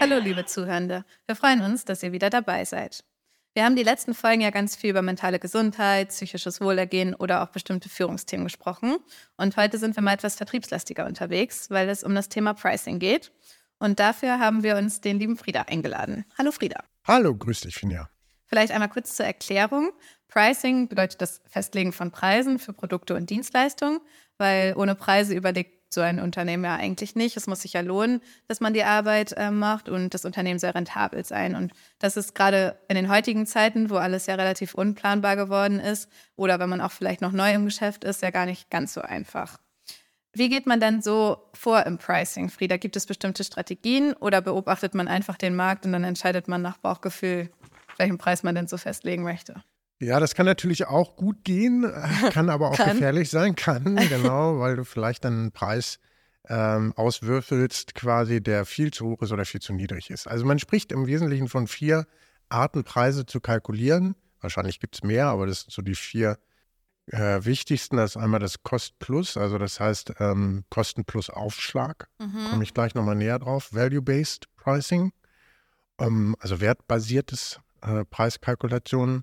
Hallo liebe Zuhörende, wir freuen uns, dass ihr wieder dabei seid. Wir haben die letzten Folgen ja ganz viel über mentale Gesundheit, psychisches Wohlergehen oder auch bestimmte Führungsthemen gesprochen. Und heute sind wir mal etwas vertriebslastiger unterwegs, weil es um das Thema Pricing geht. Und dafür haben wir uns den lieben Frieda eingeladen. Hallo Frieda. Hallo, grüß dich, Finja. Vielleicht einmal kurz zur Erklärung. Pricing bedeutet das Festlegen von Preisen für Produkte und Dienstleistungen, weil ohne Preise überlegt so ein Unternehmen ja eigentlich nicht. Es muss sich ja lohnen, dass man die Arbeit äh, macht und das Unternehmen soll rentabel sein. Und das ist gerade in den heutigen Zeiten, wo alles ja relativ unplanbar geworden ist oder wenn man auch vielleicht noch neu im Geschäft ist, ja gar nicht ganz so einfach. Wie geht man denn so vor im Pricing, Frieda? Gibt es bestimmte Strategien oder beobachtet man einfach den Markt und dann entscheidet man nach Bauchgefühl, welchen Preis man denn so festlegen möchte? Ja, das kann natürlich auch gut gehen, kann aber auch kann. gefährlich sein, kann, genau, weil du vielleicht dann einen Preis ähm, auswürfelst, quasi, der viel zu hoch ist oder viel zu niedrig ist. Also man spricht im Wesentlichen von vier Arten, Preise zu kalkulieren. Wahrscheinlich gibt es mehr, aber das sind so die vier äh, wichtigsten. Das ist einmal das Cost Plus, also das heißt ähm, Kosten plus Aufschlag. Mhm. Komme ich gleich nochmal näher drauf. Value-Based Pricing, ähm, also wertbasiertes äh, Preiskalkulationen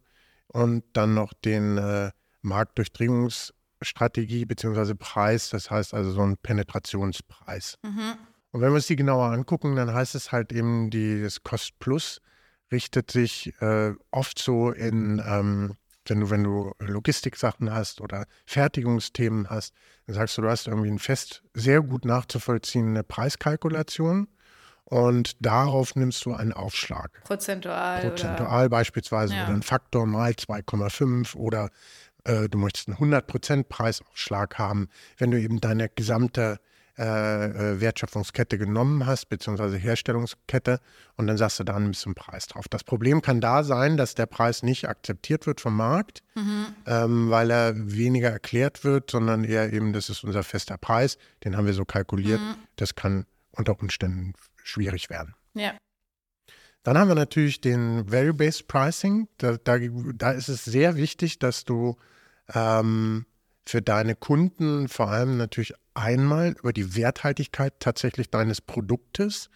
und dann noch den äh, Marktdurchdringungsstrategie bzw. Preis, das heißt also so ein Penetrationspreis. Mhm. Und wenn wir uns die genauer angucken, dann heißt es halt eben, die, das Cost Plus richtet sich äh, oft so in, ähm, wenn du, wenn du Logistiksachen hast oder Fertigungsthemen hast, dann sagst du, du hast irgendwie ein fest, sehr gut nachzuvollziehende Preiskalkulation und darauf nimmst du einen Aufschlag. Prozentual. Prozentual oder? beispielsweise ja. oder ein Faktor mal 2,5 oder äh, du möchtest einen 100% Preisaufschlag haben, wenn du eben deine gesamte äh, äh, Wertschöpfungskette genommen hast, beziehungsweise Herstellungskette, und dann sagst du, da nimmst du einen Preis drauf. Das Problem kann da sein, dass der Preis nicht akzeptiert wird vom Markt, mhm. ähm, weil er weniger erklärt wird, sondern eher eben, das ist unser fester Preis, den haben wir so kalkuliert. Mhm. Das kann unter Umständen schwierig werden. Ja. Dann haben wir natürlich den Value-Based Pricing. Da, da, da, ist es sehr wichtig, dass du ähm, für deine Kunden vor allem natürlich einmal über die Werthaltigkeit tatsächlich deines Produktes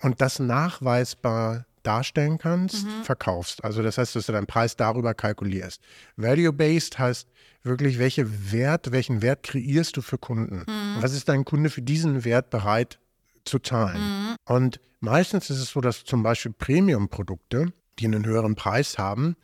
und das nachweisbar darstellen kannst, mhm. verkaufst. Also das heißt, dass du deinen Preis darüber kalkulierst. Value-based heißt wirklich, welche Wert, welchen Wert kreierst du für Kunden? Mhm. Was ist dein Kunde für diesen Wert bereit zu zahlen. Mhm. Und meistens ist es so, dass zum Beispiel Premium-Produkte, die einen höheren Preis haben,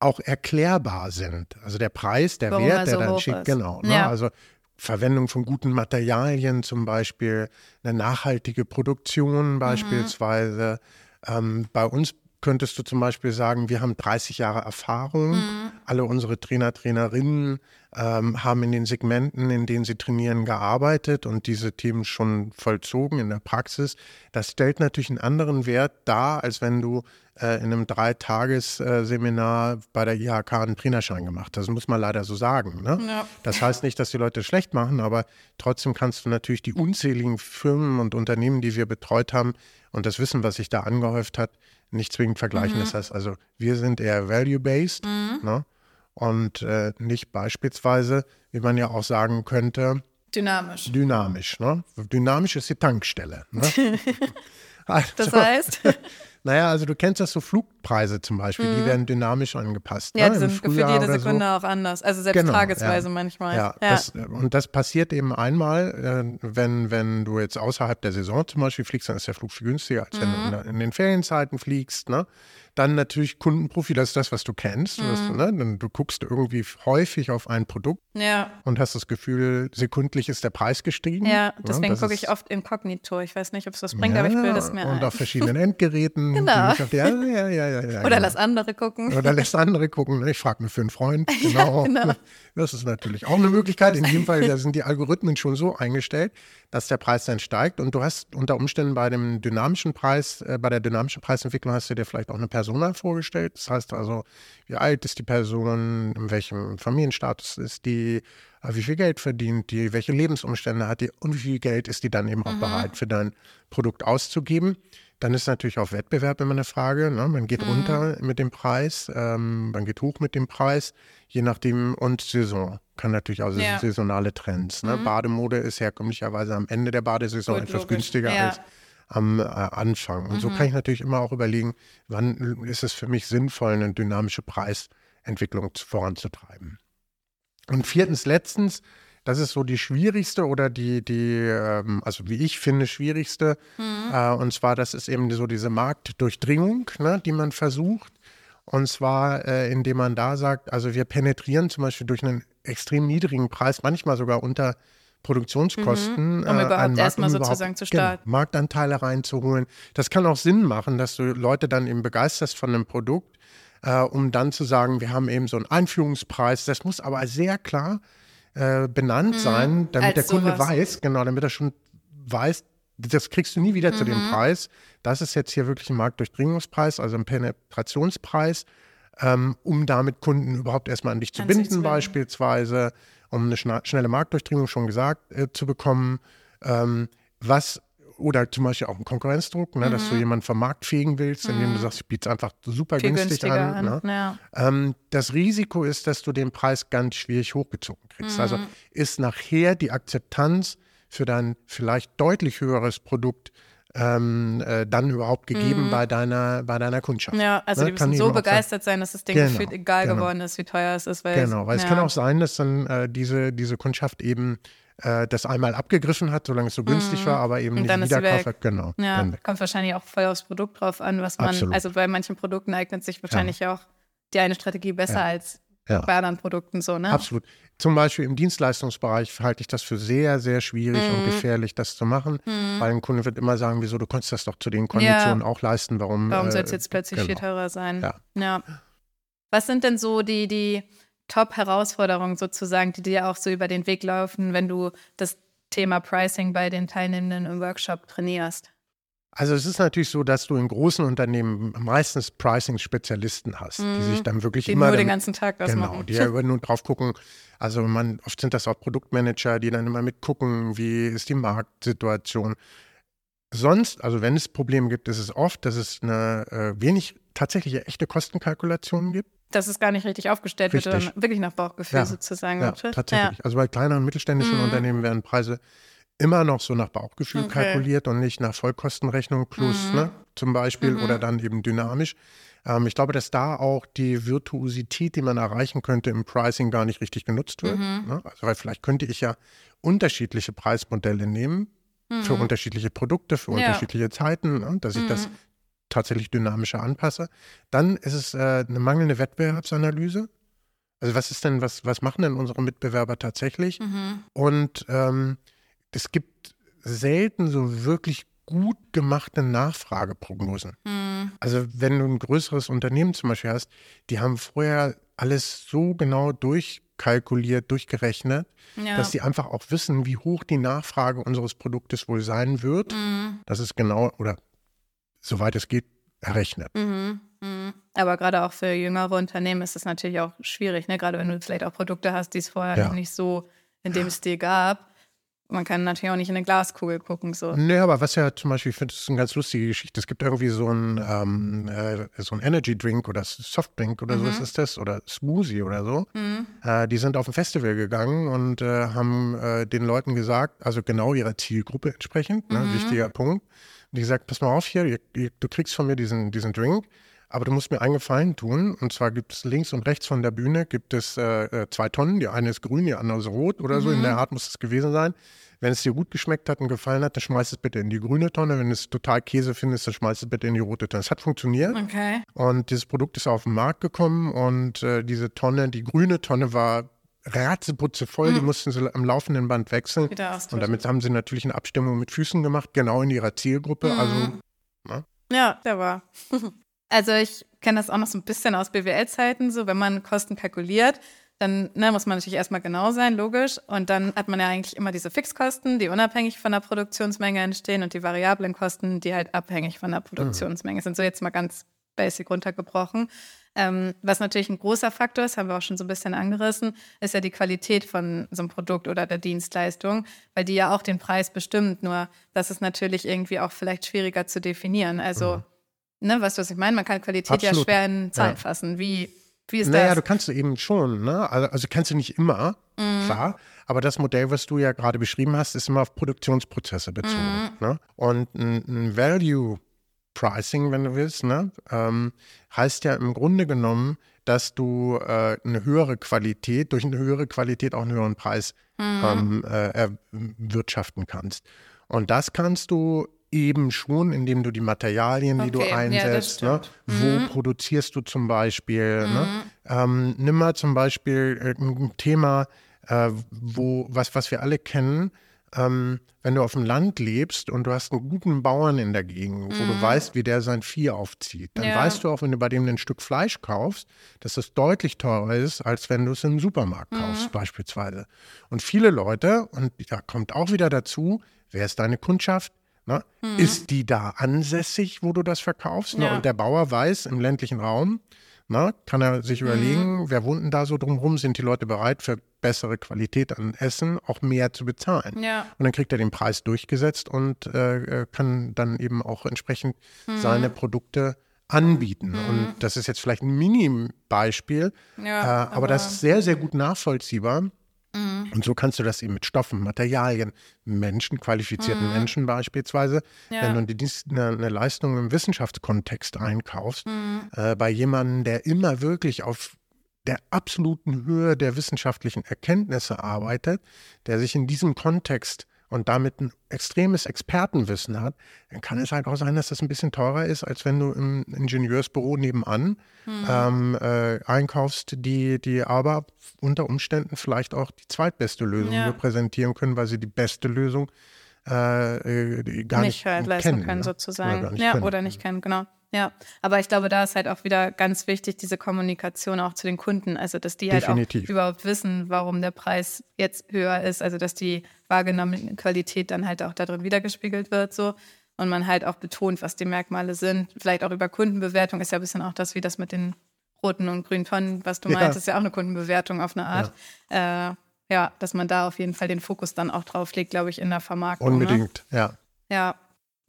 auch erklärbar sind. Also der Preis, der Warum Wert, der so dann steht, genau. Ne? Ja. Also Verwendung von guten Materialien zum Beispiel, eine nachhaltige Produktion mhm. beispielsweise. Mhm. Ähm, bei uns könntest du zum Beispiel sagen, wir haben 30 Jahre Erfahrung. Mhm. Alle unsere Trainer, Trainerinnen ähm, haben in den Segmenten, in denen sie trainieren, gearbeitet und diese Themen schon vollzogen in der Praxis. Das stellt natürlich einen anderen Wert dar, als wenn du äh, in einem Dreitagesseminar bei der IHK einen Trainerschein gemacht hast. Das muss man leider so sagen. Ne? Ja. Das heißt nicht, dass die Leute schlecht machen, aber trotzdem kannst du natürlich die unzähligen Firmen und Unternehmen, die wir betreut haben und das Wissen, was sich da angehäuft hat, nicht zwingend vergleichen. Mhm. Das heißt also, wir sind eher value-based mhm. ne? und äh, nicht beispielsweise, wie man ja auch sagen könnte, dynamisch. Dynamisch. Ne? Dynamisch ist die Tankstelle. Ne? also, das heißt? Naja, also du kennst das so Flugpreise zum Beispiel, mhm. die werden dynamisch angepasst. Ja, ne? die sind für jede Sekunde so. auch anders. Also selbst genau, tagesweise ja. manchmal. Ja, ja. Das, und das passiert eben einmal, äh, wenn, wenn du jetzt außerhalb der Saison zum Beispiel fliegst, dann ist der Flug viel günstiger, als mhm. wenn du mhm. in, in den Ferienzeiten fliegst. Ne? Dann natürlich Kundenprofil, das ist das, was du kennst. Mhm. Du, ne? Dann, du guckst irgendwie häufig auf ein Produkt ja. und hast das Gefühl, sekundlich ist der Preis gestiegen. Ja, ne? deswegen gucke ich oft inkognito. Ich weiß nicht, ob es was bringt, aber ich will das mir Und ein. auf verschiedenen Endgeräten. Genau. Auf, ja, ja, ja, ja, Oder lass andere gucken. Oder lass andere gucken. Ich frage nur für einen Freund. Genau. genau. Das ist natürlich auch eine Möglichkeit. In jedem Fall da sind die Algorithmen schon so eingestellt, dass der Preis dann steigt. Und du hast unter Umständen bei dem dynamischen Preis, äh, bei der dynamischen Preisentwicklung hast du dir vielleicht auch eine Persona vorgestellt. Das heißt also, wie alt ist die Person, in welchem Familienstatus ist die, äh, wie viel Geld verdient die, welche Lebensumstände hat die und wie viel Geld ist die dann eben auch mhm. bereit für dein Produkt auszugeben. Dann ist natürlich auch Wettbewerb immer eine Frage. Ne? Man geht mhm. runter mit dem Preis, ähm, man geht hoch mit dem Preis, je nachdem und Saison. kann natürlich auch Ja. saisonale Trends. Ne? Mhm. Bademode ist herkömmlicherweise am Ende der Badesaison Gut, etwas logisch. günstiger Ja. als am äh, Anfang. Und so Mhm. kann ich natürlich immer auch überlegen, wann ist es für mich sinnvoll, eine dynamische Preisentwicklung zu- voranzutreiben. Und viertens, letztens, das ist so die schwierigste oder die, die ähm, also wie ich finde, schwierigste. Mhm. Äh, und zwar, das ist eben so diese Marktdurchdringung, ne, die man versucht. Und zwar, äh, indem man da sagt, also wir penetrieren zum Beispiel durch einen extrem niedrigen Preis, manchmal sogar unter Produktionskosten. Mhm. Um äh, überhaupt erstmal sozusagen zu genau, starten. Marktanteile reinzuholen. Das kann auch Sinn machen, dass du Leute dann eben begeisterst von einem Produkt, äh, um dann zu sagen, wir haben eben so einen Einführungspreis. Das muss aber sehr klar äh, benannt sein, damit Mhm. als der Kunde sowas. weiß, genau, damit er schon weiß, das kriegst du nie wieder zu Mhm. dem Preis. Das ist jetzt hier wirklich ein Marktdurchdringungspreis, also ein Penetrationspreis, ähm, um damit Kunden überhaupt erstmal an dich zu An binden, zu beispielsweise, um eine schna- schnelle Marktdurchdringung schon gesagt äh, zu bekommen. Ähm, was oder zum Beispiel auch einen Konkurrenzdruck, ne, dass du jemanden vom Markt fegen willst, indem du sagst, ich biete es einfach super Mhm. Viel günstig an. an. Ne? Ja. Ähm, das Risiko ist, dass du den Preis ganz schwierig hochgezogen kriegst. Also Mhm. ist nachher die Akzeptanz für dein vielleicht deutlich höheres Produkt ähm, äh, dann überhaupt gegeben bei, deiner, bei deiner Kundschaft. Mhm. Ja, also Ne, die müssen so begeistert sein, dass das Ding Genau, gefühlt egal genau. geworden ist, wie teuer es ist. Weil Genau, weil es ja. kann auch sein, dass dann äh, diese, diese Kundschaft eben äh, das einmal abgegriffen hat, solange es so günstig war, aber eben Mhm. Und nicht dann ist sie wieder weg. kauft. Genau. Ja, kommt wahrscheinlich auch voll aufs Produkt drauf an, was man, Absolut. also bei manchen Produkten eignet sich wahrscheinlich auch die eine Strategie besser Ja. als Ja. bei anderen Produkten so, ne? Absolut. Zum Beispiel im Dienstleistungsbereich halte ich das für sehr, sehr schwierig Mhm. und gefährlich, das zu machen, weil ein Kunde wird immer sagen, wieso, du konntest das doch zu den Konditionen auch leisten, warum. Warum äh, soll es jetzt plötzlich viel genau. teurer sein? Ja. ja. Was sind denn so die, die Top-Herausforderungen sozusagen, die dir auch so über den Weg laufen, wenn du das Thema Pricing bei den Teilnehmenden im Workshop trainierst? Also es ist natürlich so, dass du in großen Unternehmen meistens Pricing-Spezialisten hast, die sich dann wirklich Die immer nur den damit- ganzen Tag das Genau, machen. die ja immer nur drauf gucken. Also man, oft sind das auch Produktmanager, die dann immer mitgucken, wie ist die Marktsituation. Sonst, also wenn es Probleme gibt, ist es oft, dass es eine äh, wenig tatsächliche echte Kostenkalkulation gibt. Dass es gar nicht richtig aufgestellt wird, Richtig. sondern wirklich nach Bauchgefühl Ja, sozusagen. Ja, wird. tatsächlich. Also bei kleinen und mittelständischen Mhm. Unternehmen werden Preise immer noch so nach Bauchgefühl Okay. kalkuliert und nicht nach Vollkostenrechnung plus Mhm. ne, zum Beispiel Mhm. oder dann eben dynamisch. Ähm, ich glaube, dass da auch die Virtuosität, die man erreichen könnte im Pricing, gar nicht richtig genutzt wird. Mhm. Ne? Also weil vielleicht könnte ich ja unterschiedliche Preismodelle nehmen für Mhm. unterschiedliche Produkte, für Ja. unterschiedliche Zeiten, ne? dass ich das Mhm. Tatsächlich dynamischer anpasse. Dann ist es äh, eine mangelnde Wettbewerbsanalyse. Also was ist denn, was, was machen denn unsere Mitbewerber tatsächlich? Mhm. Und ähm, es gibt selten so wirklich gut gemachte Nachfrageprognosen. Mhm. Also wenn du ein größeres Unternehmen zum Beispiel hast, die haben vorher alles so genau durchkalkuliert, durchgerechnet, Ja. dass die einfach auch wissen, wie hoch die Nachfrage unseres Produktes wohl sein wird. Mhm. Das ist genau oder soweit es geht errechnet. Mhm. Mhm. Aber gerade auch für jüngere Unternehmen ist es natürlich auch schwierig, ne? gerade wenn du vielleicht auch Produkte hast, die es vorher Ja. noch nicht so in dem Stil gab. Man kann natürlich auch nicht in eine Glaskugel gucken. So. Nee, aber was ja zum Beispiel, ich finde, das ist eine ganz lustige Geschichte. Es gibt irgendwie so ein, ähm, äh, so ein Energy Drink oder Softdrink oder so was ist das oder Smoothie oder so. Mhm. Äh, die sind auf ein Festival gegangen und äh, haben äh, den Leuten gesagt, also genau ihrer Zielgruppe entsprechend, ne, wichtiger Punkt. Und die gesagt, pass mal auf hier, du kriegst von mir diesen, diesen Drink, aber du musst mir einen Gefallen tun. Und zwar gibt es links und rechts von der Bühne gibt es äh, äh, zwei Tonnen. Die eine ist grün, die andere ist rot oder so. In der Art muss es gewesen sein. Wenn es dir gut geschmeckt hat und gefallen hat, dann schmeiß es bitte in die grüne Tonne. Wenn du es total Käse findest, dann schmeiß es bitte in die rote Tonne. Es hat funktioniert. Okay. Und dieses Produkt ist auf den Markt gekommen und äh, diese Tonne, die grüne Tonne war ratzeputze voll, die mussten sie am laufenden Band wechseln. Mhm. Und damit haben sie natürlich eine Abstimmung mit Füßen gemacht, genau in ihrer Zielgruppe. Mhm. Also Ja, der war. Also ich kenne das auch noch so ein bisschen aus BWL-Zeiten, so wenn man Kosten kalkuliert, dann ne, muss man natürlich erstmal genau sein, logisch. Und dann hat man ja eigentlich immer diese Fixkosten, die unabhängig von der Produktionsmenge entstehen und die variablen Kosten, die halt abhängig von der Produktionsmenge sind. So jetzt mal ganz basic runtergebrochen. Ähm, was natürlich ein großer Faktor ist, haben wir auch schon so ein bisschen angerissen, ist ja die Qualität von so einem Produkt oder der Dienstleistung, weil die ja auch den Preis bestimmt. Nur das ist natürlich irgendwie auch vielleicht schwieriger zu definieren. Also, ne, weißt du, was ich meine? Man kann Qualität Absolut. ja schwer in Zahlen Ja. fassen. Wie Wie ist naja, das? du kannst du eben schon, ne? Also, also kannst du nicht immer, Mhm. klar. Aber das Modell, was du ja gerade beschrieben hast, ist immer auf Produktionsprozesse bezogen. Mhm. Ne? Und ein, ein Value Pricing, wenn du willst, ne? ähm, heißt ja im Grunde genommen, dass du äh, eine höhere Qualität, durch eine höhere Qualität auch einen höheren Preis Mhm. ähm, äh, erwirtschaften kannst. Und das kannst du eben schon, indem du die Materialien, die du Okay, ja, einsetzt, ne? wo produzierst du zum Beispiel, ne? ähm, nimm mal zum Beispiel äh, ein Thema, äh, wo, was, was wir alle kennen, ähm, wenn du auf dem Land lebst und du hast einen guten Bauern in der Gegend, wo du weißt, wie der sein Vieh aufzieht, dann Ja. weißt du auch, wenn du bei dem ein Stück Fleisch kaufst, dass das deutlich teurer ist, als wenn du es im Supermarkt kaufst, beispielsweise. Und viele Leute, und da kommt auch wieder dazu, wer ist deine Kundschaft? Ne? Ist die da ansässig, wo du das verkaufst? Ne? Ja. Und der Bauer weiß im ländlichen Raum, na, kann er sich überlegen, wer wohnt denn da so drumherum? Sind die Leute bereit, für bessere Qualität an Essen auch mehr zu bezahlen? Ja. Und dann kriegt er den Preis durchgesetzt und äh, äh, kann dann eben auch entsprechend seine Produkte anbieten. Und das ist jetzt vielleicht ein Mini-Beispiel, Ja, äh, aber, das ist sehr, sehr gut nachvollziehbar. Mhm. Und so kannst du das eben mit Stoffen, Materialien, Menschen, qualifizierten Menschen beispielsweise, Mhm. Ja. wenn du die Dienst- eine, eine Leistung im Wissenschaftskontext einkaufst, Mhm. äh, bei jemandem, der immer wirklich auf der absoluten Höhe der wissenschaftlichen Erkenntnisse arbeitet, der sich in diesem Kontext und damit ein extremes Expertenwissen hat, dann kann es halt auch sein, dass das ein bisschen teurer ist, als wenn du im Ingenieursbüro nebenan Mhm. ähm, äh, einkaufst, die, die aber unter Umständen vielleicht auch die zweitbeste Lösung Ja. repräsentieren können, weil sie die beste Lösung äh, äh, die gar nicht nicht, halt leisten kennen, können, ne? sozusagen. Oder nicht ja, können. oder nicht kennen, genau. Ja, aber ich glaube, da ist halt auch wieder ganz wichtig, diese Kommunikation auch zu den Kunden. Also, dass die halt Definitiv. auch überhaupt wissen, warum der Preis jetzt höher ist. Also, dass die wahrgenommene Qualität dann halt auch darin wiedergespiegelt wird, so. Und man halt auch betont, was die Merkmale sind. Vielleicht auch über Kundenbewertung ist ja ein bisschen auch das, wie das mit den roten und grünen Tonnen, was du Ja. meinst, ist ja auch eine Kundenbewertung auf eine Art. Ja, äh, ja dass man da auf jeden Fall den Fokus dann auch drauf legt, glaube ich, in der Vermarktung. Ne? Unbedingt, ja. Ja.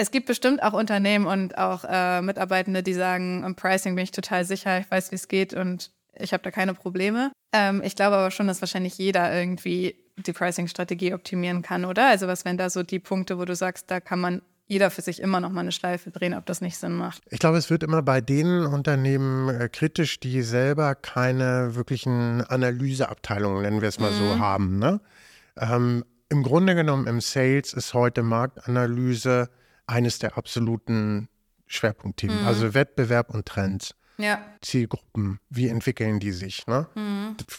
Es gibt bestimmt auch Unternehmen und auch äh, Mitarbeitende, die sagen, im Pricing bin ich total sicher, ich weiß, wie es geht und ich habe da keine Probleme. Ähm, ich glaube aber schon, dass wahrscheinlich jeder irgendwie die Pricing-Strategie optimieren kann, oder? Also was wären da so die Punkte, wo du sagst, da kann man jeder für sich immer noch mal eine Schleife drehen, ob das nicht Sinn macht? Ich glaube, es wird immer bei den Unternehmen äh, kritisch, die selber keine wirklichen Analyseabteilungen, nennen wir es mal so, haben. Ne? Ähm, Im Grunde genommen im Sales ist heute Marktanalyse eines der absoluten Schwerpunktthemen. Also Wettbewerb und Trends. Ja. Zielgruppen, wie entwickeln die sich? Ne?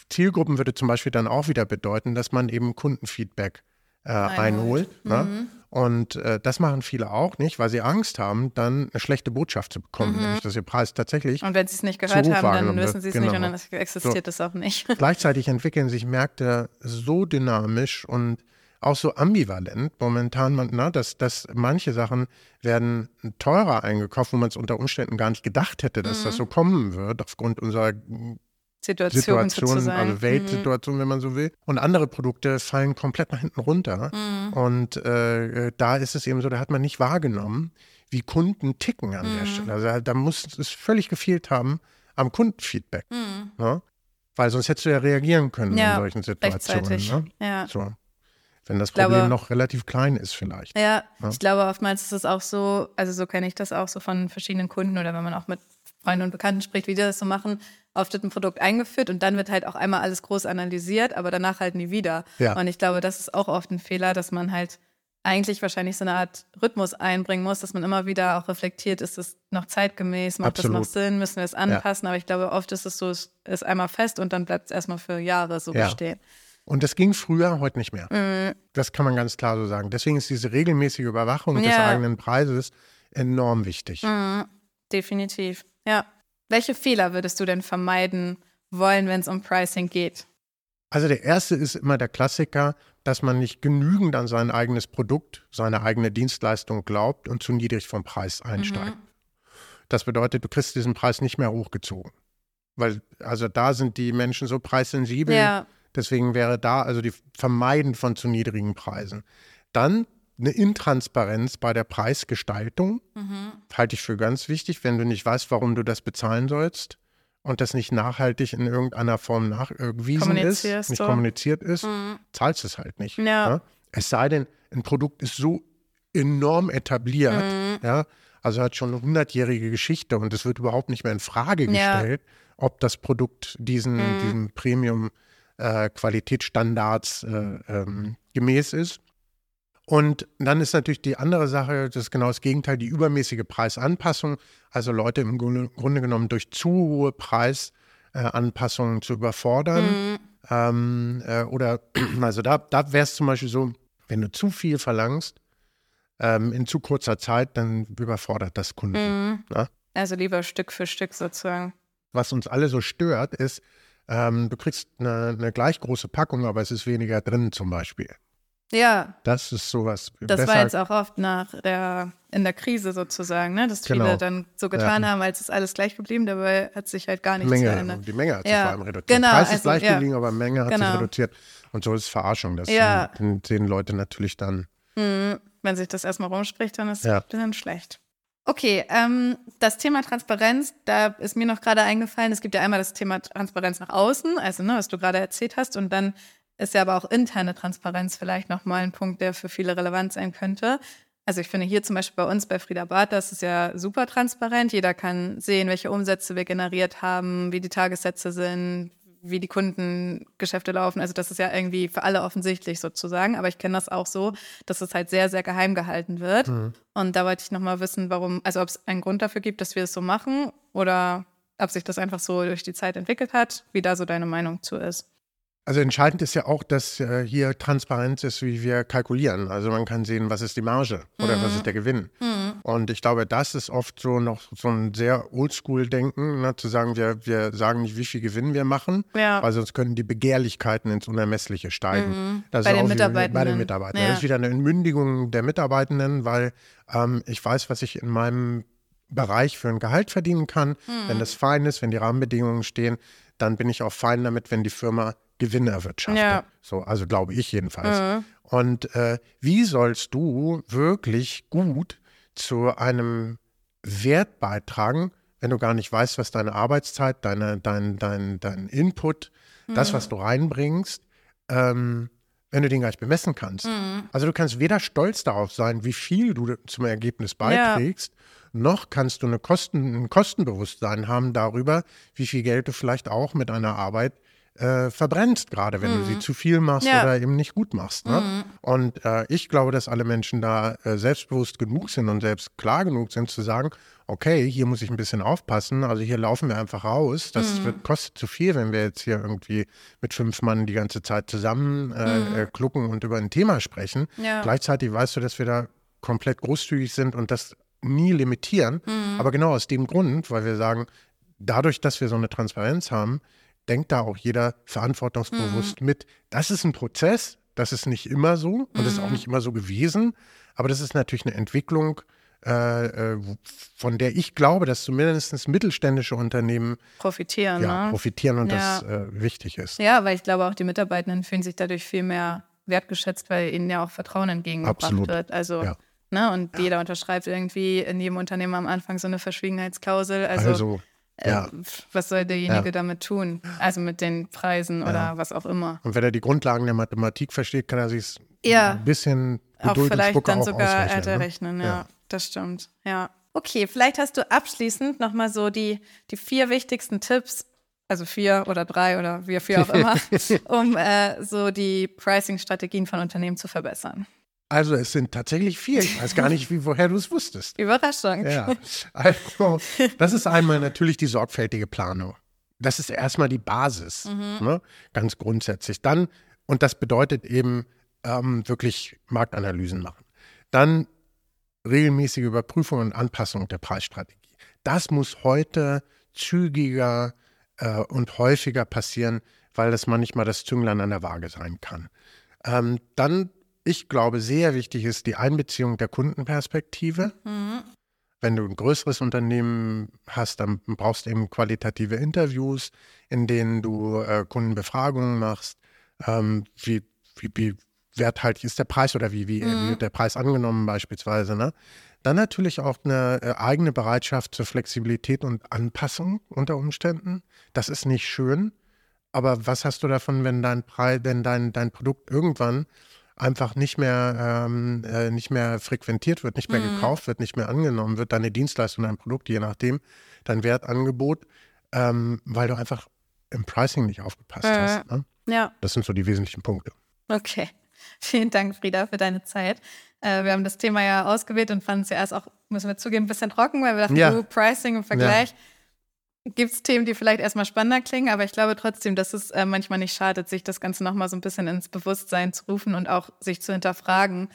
Zielgruppen würde zum Beispiel dann auch wieder bedeuten, dass man eben Kundenfeedback äh, einholt. Ne? Und äh, das machen viele auch nicht, weil sie Angst haben, dann eine schlechte Botschaft zu bekommen, nämlich dass ihr Preis tatsächlich. Und wenn sie es nicht gehört haben, dann wissen sie es Genau. nicht und dann existiert es auch nicht. Gleichzeitig entwickeln sich Märkte so dynamisch und auch so ambivalent momentan, man, na, dass, dass manche Sachen werden teurer eingekauft, wo man es unter Umständen gar nicht gedacht hätte, dass das so kommen wird, aufgrund unserer Situation, Situation, sozusagen. also Weltsituation, wenn man so will. Und andere Produkte fallen komplett nach hinten runter. Und äh, da ist es eben so, da hat man nicht wahrgenommen, wie Kunden ticken an der Stelle. Also da muss es völlig gefehlt haben am Kundenfeedback. Ne? Weil sonst hättest du ja reagieren können Ja, in solchen Situationen. Ne? Ja. So. Wenn das glaube- Problem noch relativ klein ist vielleicht. Ja, ich glaube, oftmals ist es auch so, also so kenne ich das auch so von verschiedenen Kunden oder wenn man auch mit Freunden und Bekannten spricht, wie die das so machen. Oft wird ein Produkt eingeführt und dann wird halt auch einmal alles groß analysiert, aber danach halt nie wieder. Ja. Und ich glaube, das ist auch oft ein Fehler, dass man halt eigentlich wahrscheinlich so eine Art Rhythmus einbringen muss, dass man immer wieder auch reflektiert, ist es noch zeitgemäß, macht Absolut. das noch Sinn, müssen wir es anpassen. Aber ich glaube, oft ist es so, es ist einmal fest und dann bleibt es erstmal für Jahre so Ja. bestehen. Und das ging früher, heute nicht mehr. Das kann man ganz klar so sagen. Deswegen ist diese regelmäßige Überwachung des Ja. eigenen Preises enorm wichtig. Mhm, definitiv. Ja. Welche Fehler würdest du denn vermeiden wollen, wenn es um Pricing geht? Also der erste ist immer der Klassiker, dass man nicht genügend an sein eigenes Produkt, seine eigene Dienstleistung glaubt und zu niedrig vom Preis einsteigt. Das bedeutet, du kriegst diesen Preis nicht mehr hochgezogen. Weil, also da sind die Menschen so preissensibel, Ja. Deswegen wäre da also die Vermeiden von zu niedrigen Preisen. Dann eine Intransparenz bei der Preisgestaltung, halte ich für ganz wichtig, wenn du nicht weißt, warum du das bezahlen sollst und das nicht nachhaltig in irgendeiner Form nachgewiesen ist, nicht so. kommuniziert ist, mhm. zahlst es halt nicht. Ja. ja. Es sei denn, ein Produkt ist so enorm etabliert, mhm. ja, also hat schon eine hundertjährige Geschichte und es wird überhaupt nicht mehr in Frage gestellt, ja. ob das Produkt diesen, mhm. diesem Premium-Qualitätsstandards äh, äh, ähm, gemäß ist. Und dann ist natürlich die andere Sache, das ist genau das Gegenteil, die übermäßige Preisanpassung. Also Leute im Grunde genommen durch zu hohe Preisanpassungen zu überfordern. Mhm. Ähm, äh, oder, also da, da wäre es zum Beispiel so, wenn du zu viel verlangst, ähm, in zu kurzer Zeit, dann überfordert das Kunden. Mhm. Ne? Also lieber Stück für Stück sozusagen. Was uns alle so stört, ist, ähm, du kriegst eine, eine, gleich große Packung, aber es ist weniger drin zum Beispiel. Ja. Das ist sowas. Das besser. war jetzt auch oft nach der, in der Krise sozusagen, ne? dass genau. viele dann so getan ja. haben, als ist alles gleich geblieben, dabei hat sich halt gar nichts Menge, verändert. Die Menge hat sich vor allem reduziert. Genau, Preis ist also, gleich ja. geblieben, aber Menge hat genau. sich reduziert. Und so ist Verarschung. Das ja. sehen Leute natürlich dann. Mhm. Wenn sich das erstmal rumspricht, dann ist es dann schlecht. Okay, ähm, das Thema Transparenz, da ist mir noch gerade eingefallen, es gibt ja einmal das Thema Transparenz nach außen, also ne, was du gerade erzählt hast, und dann ist ja aber auch interne Transparenz vielleicht nochmal ein Punkt, der für viele relevant sein könnte. Also ich finde hier zum Beispiel bei uns bei Frieda Barth, das ist ja super transparent. Jeder kann sehen, welche Umsätze wir generiert haben, wie die Tagessätze sind, wie die Kundengeschäfte laufen. Also das ist ja irgendwie für alle offensichtlich sozusagen. Aber ich kenne das auch so, dass es halt sehr, sehr geheim gehalten wird. Mhm. Und da wollte ich nochmal wissen, warum, also ob es einen Grund dafür gibt, dass wir es so machen oder ob sich das einfach so durch die Zeit entwickelt hat, wie da so deine Meinung zu ist. Also entscheidend ist ja auch, dass äh, hier Transparenz ist, wie wir kalkulieren. Also man kann sehen, was ist die Marge oder mhm. was ist der Gewinn. Mhm. Und ich glaube, das ist oft so noch so ein sehr Oldschool-Denken, ne, zu sagen, wir, wir sagen nicht, wie viel Gewinn wir machen, ja. weil sonst können die Begehrlichkeiten ins Unermessliche steigen. Mhm. bei, den Mitarbeitenden. bei den Mitarbeitenden. Ja. Das ist wieder eine Entmündigung der Mitarbeitenden, weil ähm, ich weiß, was ich in meinem Bereich für ein Gehalt verdienen kann. Mhm. Wenn das fein ist, wenn die Rahmenbedingungen stehen, dann bin ich auch fein damit, wenn die Firma Gewinn erwirtschaftet. Ja. So, also glaube ich jedenfalls. Mhm. Und äh, wie sollst du wirklich gut zu einem Wert beitragen, wenn du gar nicht weißt, was deine Arbeitszeit, deine, dein, dein, dein Input, mhm. das, was du reinbringst, ähm, wenn du den gar nicht bemessen kannst. Mhm. Also du kannst weder stolz darauf sein, wie viel du zum Ergebnis beiträgst, ja. noch kannst du eine Kosten, ein Kostenbewusstsein haben darüber, wie viel Geld du vielleicht auch mit einer Arbeit äh, verbrennst, gerade wenn mhm. du sie mhm. zu viel machst ja. oder eben nicht gut machst. Ne? Mhm. Und äh, ich glaube, dass alle Menschen da äh, selbstbewusst genug sind und selbst klar genug sind zu sagen, okay, hier muss ich ein bisschen aufpassen. Also hier laufen wir einfach raus. Das mhm. wird, kostet zu viel, wenn wir jetzt hier irgendwie mit fünf Mann die ganze Zeit zusammen äh, mhm. äh, klucken und über ein Thema sprechen. Ja. Gleichzeitig weißt du, dass wir da komplett großzügig sind und das nie limitieren. Mhm. Aber genau aus dem Grund, weil wir sagen, dadurch, dass wir so eine Transparenz haben, denkt da auch jeder verantwortungsbewusst mhm. mit. Das ist ein Prozess, das ist nicht immer so und mhm. das ist auch mhm. nicht immer so gewesen, aber das ist natürlich eine Entwicklung, äh, äh, von der ich glaube, dass zumindest mittelständische Unternehmen profitieren, ja, ne? profitieren und ja. das äh, wichtig ist. Ja, weil ich glaube auch die Mitarbeitenden fühlen sich dadurch viel mehr wertgeschätzt, weil ihnen ja auch Vertrauen entgegengebracht Absolut. wird. Also ja. Ne, und jeder unterschreibt irgendwie in jedem Unternehmen am Anfang so eine Verschwiegenheitsklausel. Also, also ja. was soll derjenige ja. damit tun? Also mit den Preisen ja. oder was auch immer. Und wenn er die Grundlagen der Mathematik versteht, kann er sich ein bisschen auch vielleicht dann sogar älter ne? rechnen. Ja, das stimmt. Ja. Okay, vielleicht hast du abschließend nochmal so die, die vier wichtigsten Tipps, also vier oder drei oder wie viel auch immer, um äh, so die Pricing-Strategien von Unternehmen zu verbessern. Also es sind tatsächlich vier. Ich weiß gar nicht, wie, woher du es wusstest. Überraschung. Ja. Also, das ist einmal natürlich die sorgfältige Planung. Das ist erstmal die Basis, mhm. ne? ganz grundsätzlich. Dann, und das bedeutet eben ähm, wirklich Marktanalysen machen. Dann regelmäßige Überprüfung und Anpassung der Preisstrategie. Das muss heute zügiger äh, und häufiger passieren, weil das manchmal das Zünglein an der Waage sein kann. Ähm, dann ich glaube, sehr wichtig ist die Einbeziehung der Kundenperspektive. Mhm. Wenn du ein größeres Unternehmen hast, dann brauchst du eben qualitative Interviews, in denen du äh, Kundenbefragungen machst. Ähm, wie, wie, wie, werthaltig ist der Preis oder wie, wie, mhm. wird der Preis angenommen beispielsweise. Ne? Dann natürlich auch eine äh, eigene Bereitschaft zur Flexibilität und Anpassung unter Umständen. Das ist nicht schön. Aber was hast du davon, wenn dein Preis, wenn dein, dein Produkt irgendwann einfach nicht mehr, ähm, äh, nicht mehr frequentiert wird, nicht mehr mhm. gekauft wird, nicht mehr angenommen wird, deine Dienstleistung, dein Produkt, je nachdem, dein Wertangebot, ähm, weil du einfach im Pricing nicht aufgepasst äh, hast. Ne? Ja. Das sind so die wesentlichen Punkte. Okay. Vielen Dank, Frieda, für deine Zeit. Äh, wir haben das Thema ja ausgewählt und fanden es ja erst auch, müssen wir zugeben, ein bisschen trocken, weil wir dachten, ja. oh, Pricing im Vergleich. Ja gibt es Themen, die vielleicht erstmal spannender klingen, aber ich glaube trotzdem, dass es äh, manchmal nicht schadet, sich das Ganze nochmal so ein bisschen ins Bewusstsein zu rufen und auch sich zu hinterfragen,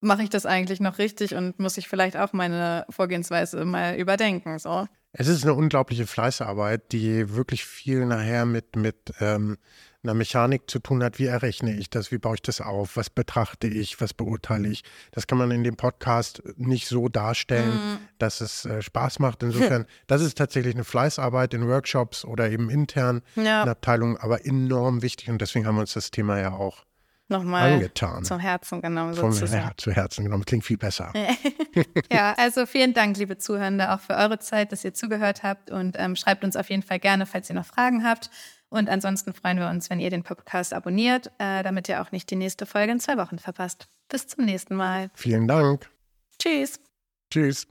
mache ich das eigentlich noch richtig und muss ich vielleicht auch meine Vorgehensweise mal überdenken. So. Es ist eine unglaubliche Fleißarbeit, die wirklich viel nachher mit, mit ähm, einer Mechanik zu tun hat. Wie errechne ich das? Wie baue ich das auf? Was betrachte ich? Was beurteile ich? Das kann man in dem Podcast nicht so darstellen, mhm. dass es äh, Spaß macht. Insofern, das ist tatsächlich eine Fleißarbeit in Workshops oder eben intern ja. in Abteilungen, aber enorm wichtig. Und deswegen haben wir uns das Thema ja auch nochmal angetan. zum Herzen genommen. Vom Her zu Herzen genommen. Klingt viel besser. ja, also vielen Dank, liebe Zuhörende, auch für eure Zeit, dass ihr zugehört habt und ähm, schreibt uns auf jeden Fall gerne, falls ihr noch Fragen habt. Und ansonsten freuen wir uns, wenn ihr den Podcast abonniert, äh, damit ihr auch nicht die nächste Folge in zwei Wochen verpasst. Bis zum nächsten Mal. Vielen Dank. Tschüss. Tschüss.